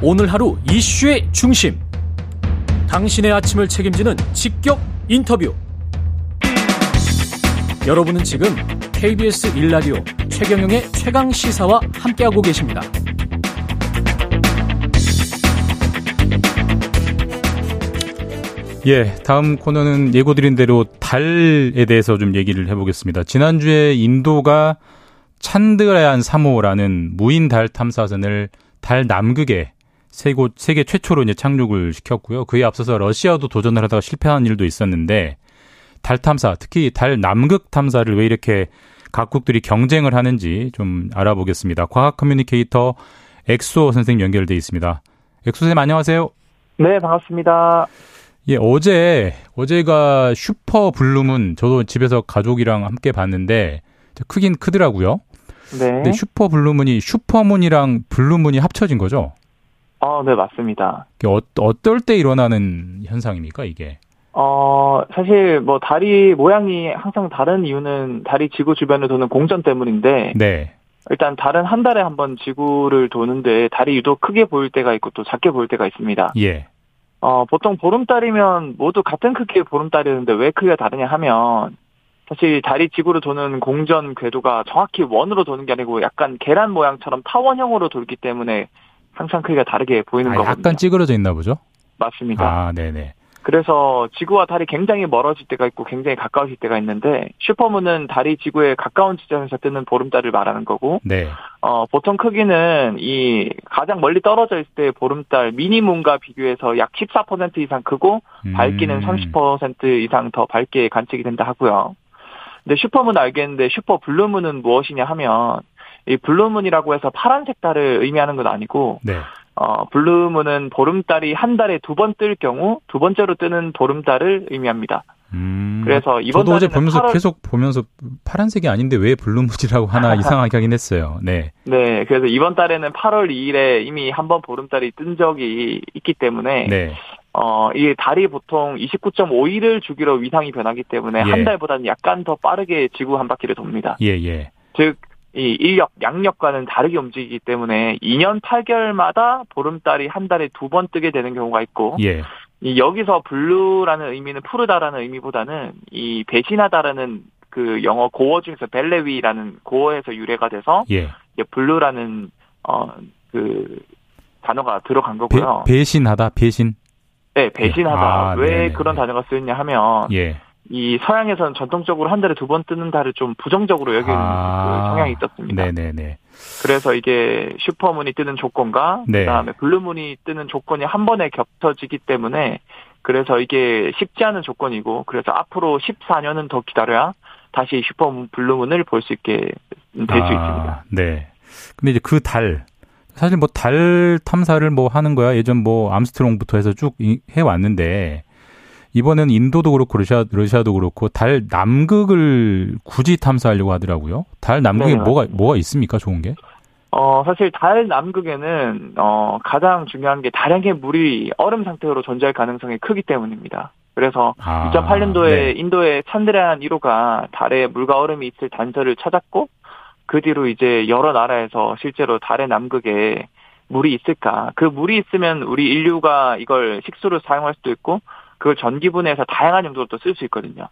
오늘 하루 이슈의 중심. 당신의 아침을 책임지는 직격 인터뷰. 여러분은 지금 KBS 일라디오 최경영의 최강 시사와 함께하고 계십니다. 예, 다음 코너는 예고드린 대로 달에 대해서 좀 얘기를 해보겠습니다. 지난주에 인도가 찬드라얀 3호라는 무인 달 탐사선을 달 남극에 쏘고, 세계 최초로 이제 착륙을 시켰고요. 그에 앞서서 러시아도 도전을 하다가 실패한 일도 있었는데 달 탐사, 특히 달 남극 탐사를 왜 이렇게 각국들이 경쟁을 하는지 좀 알아보겠습니다. 과학 커뮤니케이터 엑소 선생님 연결돼 있습니다. 엑소 선생님 안녕하세요. 네, 반갑습니다. 예, 어제 어제가 슈퍼 블루문 저도 집에서 가족이랑 함께 봤는데 크긴 크더라고요. 네. 근데 슈퍼 블루문이 슈퍼문이랑 블루문이 합쳐진 거죠? 어, 네, 맞습니다. 어, 어떨 때 일어나는 현상입니까, 이게? 어, 사실 뭐 달이 모양이 항상 다른 이유는 달이 지구 주변을 도는 공전 때문인데 네. 일단 달은 한 달에 한 번 지구를 도는데 달이 유독 크게 보일 때가 있고 또 작게 보일 때가 있습니다. 예. 어, 보통 보름달이면 모두 같은 크기의 보름달이었는데 왜 크기가 다르냐 하면 사실 달이 지구를 도는 공전 궤도가 정확히 원으로 도는 게 아니고 약간 계란 모양처럼 타원형으로 돌기 때문에 항상 크기가 다르게 보이는 아, 거거든요. 약간 찌그러져 있나 보죠? 맞습니다. 아, 네네. 그래서 지구와 달이 굉장히 멀어질 때가 있고 굉장히 가까워질 때가 있는데 슈퍼문은 달이 지구에 가까운 지점에서 뜨는 보름달을 말하는 거고 네. 어, 보통 크기는 이 가장 멀리 떨어져 있을 때 보름달 미니문과 비교해서 약 14% 이상 크고 음. 밝기는 30% 이상 더 밝게 관측이 된다 하고요. 근데 슈퍼문 알겠는데 슈퍼 블루문은 무엇이냐 하면 이 블루문이라고 해서 파란색 달을 의미하는 건 아니고 네. 어, 블루문은 보름달이 한 달에 두 번 뜰 경우 두 번째로 뜨는 보름달을 의미합니다. 음. 그래서 이번 저도 어제 보면서 8월 계속 보면서 파란색이 아닌데 왜 블루문이라고 하나 이상하게 하긴 했어요. 네. 네, 그래서 이번 달에는 8월 2일에 이미 한 번 보름달이 뜬 적이 있기 때문에 네. 어, 이 달이 보통 29.5일을 주기로 위상이 변하기 때문에 예. 한 달보다는 약간 더 빠르게 지구 한 바퀴를 돕니다. 예, 예. 즉, 이 음력, 양력과는 다르게 움직이기 때문에 2년 8개월마다 보름달이 한 달에 두 번 뜨게 되는 경우가 있고, 예. 이 여기서 blue라는 의미는 푸르다라는 의미보다는 이 배신하다라는 그 영어 고어 중에서 belewe라는 고어에서 유래가 돼서 예. blue라는 어 그 단어가 들어간 배, 거고요. 배신하다, 배신. 네, 배신하다. 아, 왜 네네네. 그런 단어가 쓰였냐 하면 예. 이 서양에서는 전통적으로 한 달에 두 번 뜨는 달을 좀 부정적으로 여기는 아. 그 성향이 있었습니다. 네네네. 그래서 이게 슈퍼문이 뜨는 조건과 네. 그다음에 블루문이 뜨는 조건이 한 번에 겹쳐지기 때문에 그래서 이게 쉽지 않은 조건이고 그래서 앞으로 14년은 더 기다려야 다시 슈퍼문 블루문을 볼 수 있게 될수 있습니다. 네. 근데 이제 그 달, 사실 뭐 달 탐사를 뭐 하는 거야. 예전 뭐 암스트롱부터 해서 쭉 이- 해왔는데, 이번에는 인도도 그렇고 러시아, 러시아도 그렇고 달 남극을 굳이 탐사하려고 하더라고요. 달 남극에 네, 뭐가, 뭐가 있습니까? 좋은 게? 어, 사실 달 남극에는, 어, 가장 중요한 게 다량의 물이 얼음 상태로 존재할 가능성이 크기 때문입니다. 그래서 아, 2008년도에 네. 인도의 찬드라얀 1호가 달에 물과 얼음이 있을 단서를 찾았고, 그 뒤로 이제 여러 나라에서 실제로 달의 남극에 물이 있을까. 그 물이 있으면 우리 인류가 이걸 식수로 사용할 수도 있고, 그걸 전기분해해서 다양한 용도로 또 쓸 수 있거든요.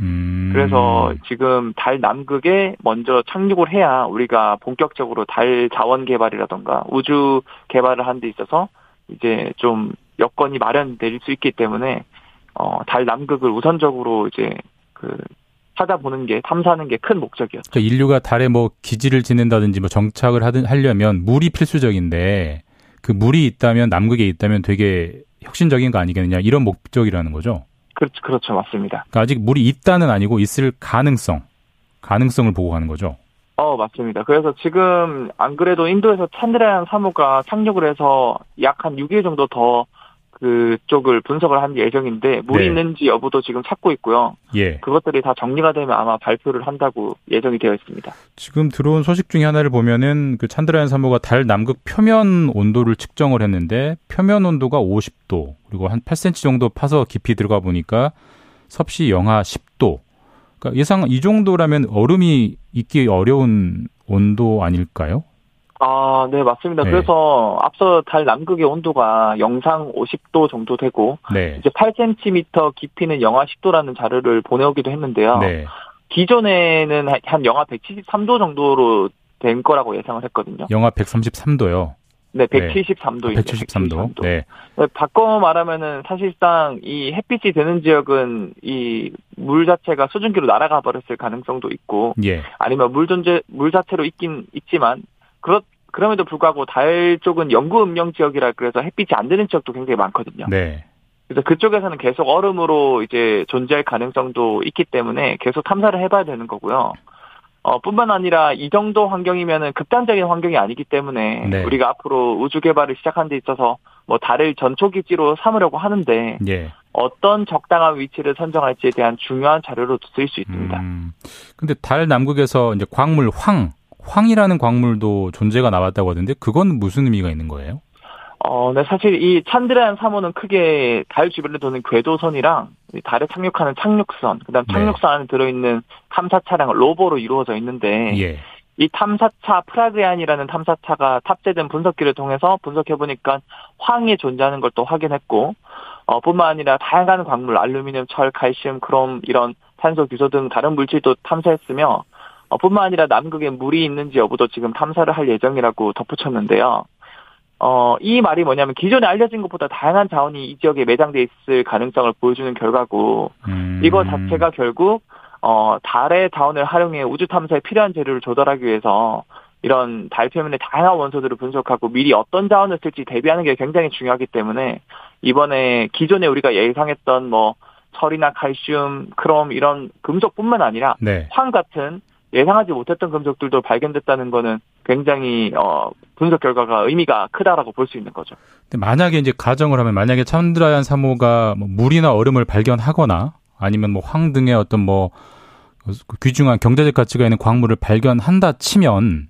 음. 그래서 지금 달 남극에 먼저 착륙을 해야 우리가 본격적으로 달 자원 개발이라던가 우주 개발을 하는 데 있어서 이제 좀 여건이 마련될 수 있기 때문에 어, 달 남극을 우선적으로 이제 그 찾아보는 게 탐사하는 게 큰 목적이었죠. 그러니까 인류가 달에 뭐 기지를 짓는다든지 뭐 정착을 하든 하려면 물이 필수적인데 그 물이 있다면 남극에 있다면 되게 혁신적인 거 아니겠느냐 이런 목적이라는 거죠. 그렇죠, 그렇죠, 맞습니다. 그러니까 아직 물이 있다는 아니고 있을 가능성, 가능성을 보고 가는 거죠. 어, 맞습니다. 그래서 지금 안 그래도 인도에서 찬드라얀 3호가 착륙을 해서 약 한 6일 정도 더 그쪽을 분석을 한 예정인데 물이 네. 있는지 여부도 지금 찾고 있고요. 예. 그것들이 다 정리가 되면 아마 발표를 한다고 예정이 되어 있습니다. 지금 들어온 소식 중에 하나를 보면은 그 찬드라얀 3호가 달 남극 표면 온도를 측정을 했는데 표면 온도가 50도 그리고 한 8cm 정도 파서 깊이 들어가 보니까 섭씨 영하 10도. 그러니까 예상 이 정도라면 얼음이 있기 어려운 온도 아닐까요? 아, 네, 맞습니다. 네. 그래서 앞서 달 남극의 온도가 영상 50도 정도 되고 네. 이제 8cm 깊이는 영하 10도라는 자료를 보내오기도 했는데요. 네. 기존에는 한- 한 영하 173도 정도로 된 거라고 예상을 했거든요. 영하 133도요. 네, 네. 173도. 173도. 네. 바꿔 말하면은 사실상 이 햇빛이 드는 지역은 이 물 자체가 수증기로 날아가 버렸을 가능성도 있고 예. 아니면 물 존재 물 자체로 있긴 있지만 그렇 그럼에도 불구하고 달 쪽은 영구 음영 지역이라 그래서 햇빛이 안 드는 지역도 굉장히 많거든요. 네. 그래서 그쪽에서는 계속 얼음으로 이제 존재할 가능성도 있기 때문에 계속 탐사를 해봐야 되는 거고요. 어, 뿐만 아니라 이 정도 환경이면은 극단적인 환경이 아니기 때문에 네. 우리가 앞으로 우주 개발을 시작한 데 있어서 뭐 달을 전초 기지로 삼으려고 하는데 예. 어떤 적당한 위치를 선정할지에 대한 중요한 자료로 쓰일 수 있습니다. 음. 근데 달 남극에서 이제 광물 황, 황이라는 광물도 존재가 나왔다고 하던데 그건 무슨 의미가 있는 거예요? 어, 네, 사실 이 찬드라얀 3호는 크게 달 주변에 도는 궤도선이랑 이 달에 착륙하는 착륙선, 그다음 네. 착륙선 안에 들어있는 탐사 차량 로버로 이루어져 있는데 예. 이 탐사차 프라그얀이라는 탐사차가 탑재된 분석기를 통해서 분석해 보니까 황이 존재하는 걸 또 확인했고, 어, 뿐만 아니라 다양한 광물, 알루미늄, 철, 칼슘, 크롬 이런 탄소, 규소 등 다른 물질도 탐사했으며, 어, 뿐만 아니라 남극에 물이 있는지 여부도 지금 탐사를 할 예정이라고 덧붙였는데요. 어, 이 말이 뭐냐면 기존에 알려진 것보다 다양한 자원이 이 지역에 매장돼 있을 가능성을 보여주는 결과고, 음. 이거 자체가 결국 어 달의 자원을 활용해 우주 탐사에 필요한 재료를 조달하기 위해서 이런 달 표면의 다양한 원소들을 분석하고 미리 어떤 자원을 쓸지 대비하는 게 굉장히 중요하기 때문에 이번에 기존에 우리가 예상했던 뭐 철이나 칼슘, 크롬 이런 금속뿐만 아니라 네. 황 같은 예상하지 못했던 금속들도 발견됐다는 거는 굉장히 어 분석 결과가 의미가 크다라고 볼 수 있는 거죠. 근데 만약에 이제 가정을 하면 만약에 찬드라얀 3호가 뭐 물이나 얼음을 발견하거나 아니면 뭐 황 등의 어떤 뭐 귀중한 경제적 가치가 있는 광물을 발견한다 치면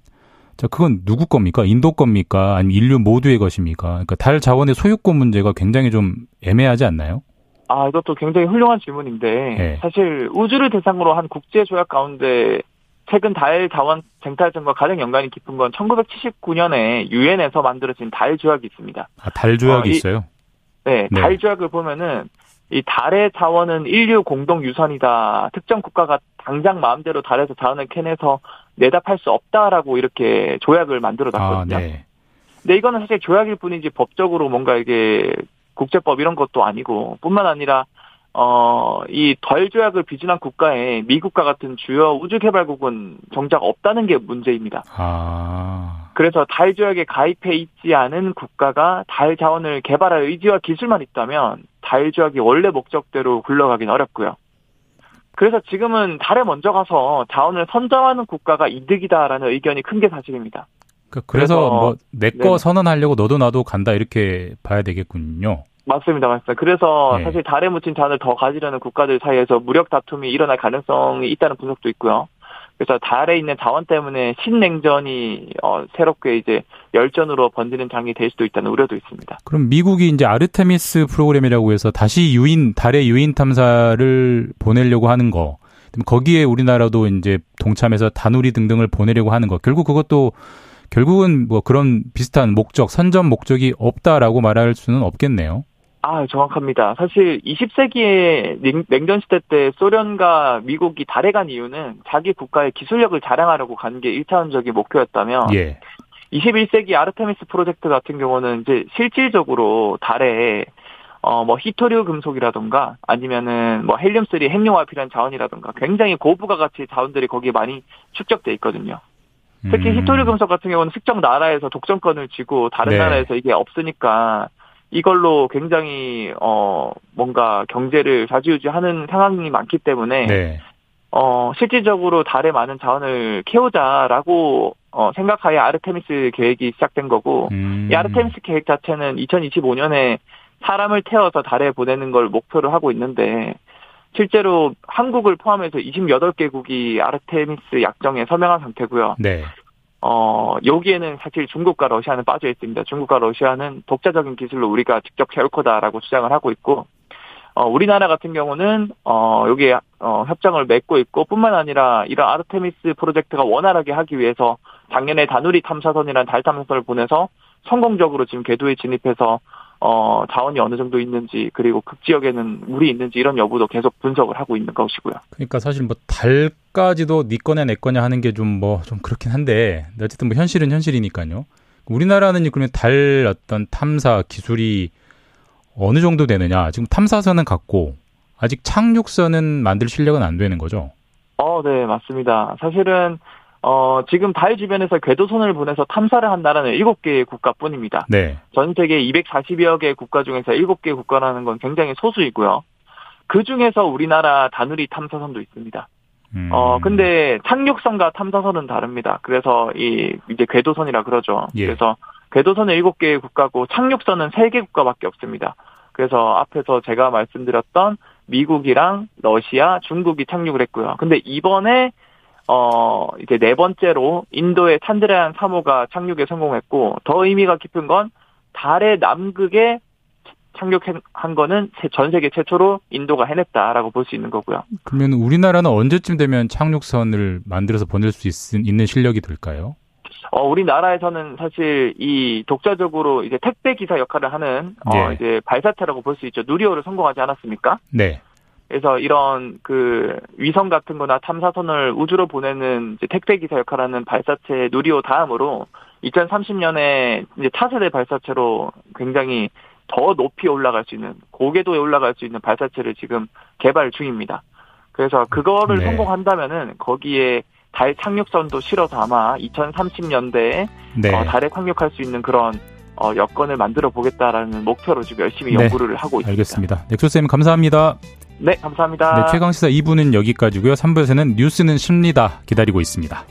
자 그건 누구 겁니까? 인도 겁니까? 아니면 인류 모두의 것입니까? 그러니까 달 자원의 소유권 문제가 굉장히 좀 애매하지 않나요? 아, 이것도 굉장히 훌륭한 질문인데, 네. 사실 우주를 대상으로 한 국제 조약 가운데 최근 달 자원 쟁탈전과 가장 연관이 깊은 건 1979년에 유엔에서 만들어진 달 조약이 있습니다. 아, 달 조약이 어, 이- 있어요. 네, 네. 달 조약을 보면은 이 달의 자원은 인류 공동 유산이다. 특정 국가가 당장 마음대로 달에서 자원을 캐내서 내다 팔수 없다라고 이렇게 조약을 만들어 아, 놨거든요. 네. 근데 이거는 사실 조약일 뿐이지 법적으로 뭔가 이게 국제법 이런 것도 아니고 뿐만 아니라 어, 이 덜 조약을 비준한 국가에 미국과 같은 주요 우주 개발국은 정작 없다는 게 문제입니다. 아, 그래서 달 조약에 가입해 있지 않은 국가가 달 자원을 개발할 의지와 기술만 있다면 달 조약이 원래 목적대로 굴러가긴 어렵고요. 그래서 지금은 달에 먼저 가서 자원을 선점하는 국가가 이득이다라는 의견이 큰 게 사실입니다. 그- 그래서 그래서- 뭐 내거 네네. 선언하려고 너도 나도 간다 이렇게 봐야 되겠군요. 맞습니다, 맞습니다. 그래서 네. 사실 달에 묻힌 자원을 더 가지려는 국가들 사이에서 무력 다툼이 일어날 가능성이 있다는 분석도 있고요. 그래서 달에 있는 자원 때문에 신냉전이 어, 새롭게 이제 열전으로 번지는 장이 될 수도 있다는 우려도 있습니다. 그럼 미국이 이제 아르테미스 프로그램이라고 해서 다시 유인 달의 유인 탐사를 보내려고 하는 거. 거기에 우리나라도 이제 동참해서 다누리 등등을 보내려고 하는 거. 결국 그것도 결국은 뭐 그런 비슷한 목적, 선점 목적이 없다라고 말할 수는 없겠네요. 아, 정확합니다. 사실 20세기의 냉전 시대 때 소련과 미국이 달에 간 이유는 자기 국가의 기술력을 자랑하려고 간 게 1차원적인 목표였다면 예. 21세기 아르테미스 프로젝트 같은 경우는 이제 실질적으로 달에 어 뭐 히토류 금속이라던가 아니면은 뭐 헬륨 3 핵융화 필요한 자원이라던가 굉장히 고부가 가치 자원들이 거기에 많이 축적돼 있거든요. 특히 음. 히토류 금속 같은 경우는 특정 나라에서 독점권을 쥐고 다른 네. 나라에서 이게 없으니까 이걸로 굉장히 어 뭔가 경제를 좌지우지하는 상황이 많기 때문에 네. 어 실질적으로 달에 많은 자원을 캐오자라고 어 생각하에 아르테미스 계획이 시작된 거고 음. 이 아르테미스 계획 자체는 2025년에 사람을 태워서 달에 보내는 걸 목표로 하고 있는데 실제로 한국을 포함해서 28개국이 아르테미스 약정에 서명한 상태고요. 네. 어, 여기에는 사실 중국과 러시아는 빠져 있습니다. 중국과 러시아는 독자적인 기술로 우리가 직접 캐올 거다라고 주장을 하고 있고, 어, 우리나라 같은 경우는 어, 여기에 어, 협정을 맺고 있고 뿐만 아니라 이런 아르테미스 프로젝트가 원활하게 하기 위해서 작년에 다누리 탐사선이라는 달 탐사선을 보내서 성공적으로 지금 궤도에 진입해서 어, 자원이 어느 정도 있는지 그리고 극지역에는 물이 있는지 이런 여부도 계속 분석을 하고 있는 것이고요. 그러니까 사실 뭐 달까지도 네 거냐 내 거냐 하는 게 좀 뭐좀 좀 그렇긴 한데 어쨌든 뭐 현실은 현실이니까요. 우리나라는 그러면 달 어떤 탐사 기술이 어느 정도 되느냐? 지금 탐사선은 갖고 아직 착륙선은 만들 실력은 안 되는 거죠? 어, 네, 맞습니다. 사실은 어, 지금 달 주변에서 궤도선을 보내서 탐사를 한 나라는 7개의 국가뿐입니다. 네. 전 세계 240여 개 국가 중에서 7개 국가라는 건 굉장히 소수이고요. 그 중에서 우리나라 다누리 탐사선도 있습니다. 음. 어, 근데 착륙선과 탐사선은 다릅니다. 그래서 이 이제 궤도선이라 그러죠. 예. 그래서 궤도선은 7개의 국가고 착륙선은 3개 국가밖에 없습니다. 그래서 앞에서 제가 말씀드렸던 미국이랑 러시아, 중국이 착륙을 했고요. 근데 이번에 어 이제 네 번째로 인도의 찬드라얀 3호가 착륙에 성공했고 더 의미가 깊은 건 달의 남극에 착륙한 거는 전 세계 최초로 인도가 해냈다라고 볼 수 있는 거고요. 그러면 우리나라는 언제쯤 되면 착륙선을 만들어서 보낼 수 있, 있는 실력이 될까요? 어, 우리나라에서는 사실 이 독자적으로 이제 택배 기사 역할을 하는 어, 네. 이제 발사체라고 볼 수 있죠. 누리호를 성공하지 않았습니까? 네. 그래서 이런 그 위성 같은 거나 탐사선을 우주로 보내는 택배 기사 역할을 하는 발사체 누리호 다음으로 2030년에 이제 차세대 발사체로 굉장히 더 높이 올라갈 수 있는 고궤도에 올라갈 수 있는 발사체를 지금 개발 중입니다. 그래서 그거를 네. 성공한다면은 거기에 달 착륙선도 실어서 아마 2030년대에 네. 어, 달에 착륙할 수 있는 그런 어, 여건을 만들어 보겠다라는 목표로 지금 열심히 네. 연구를 하고 있습니다. 알겠습니다. 넥소쌤 감사합니다. 네, 감사합니다. 네, 최강 시사 2부는 여기까지고요. 3부에서는 뉴스는 쉽니다. 기다리고 있습니다.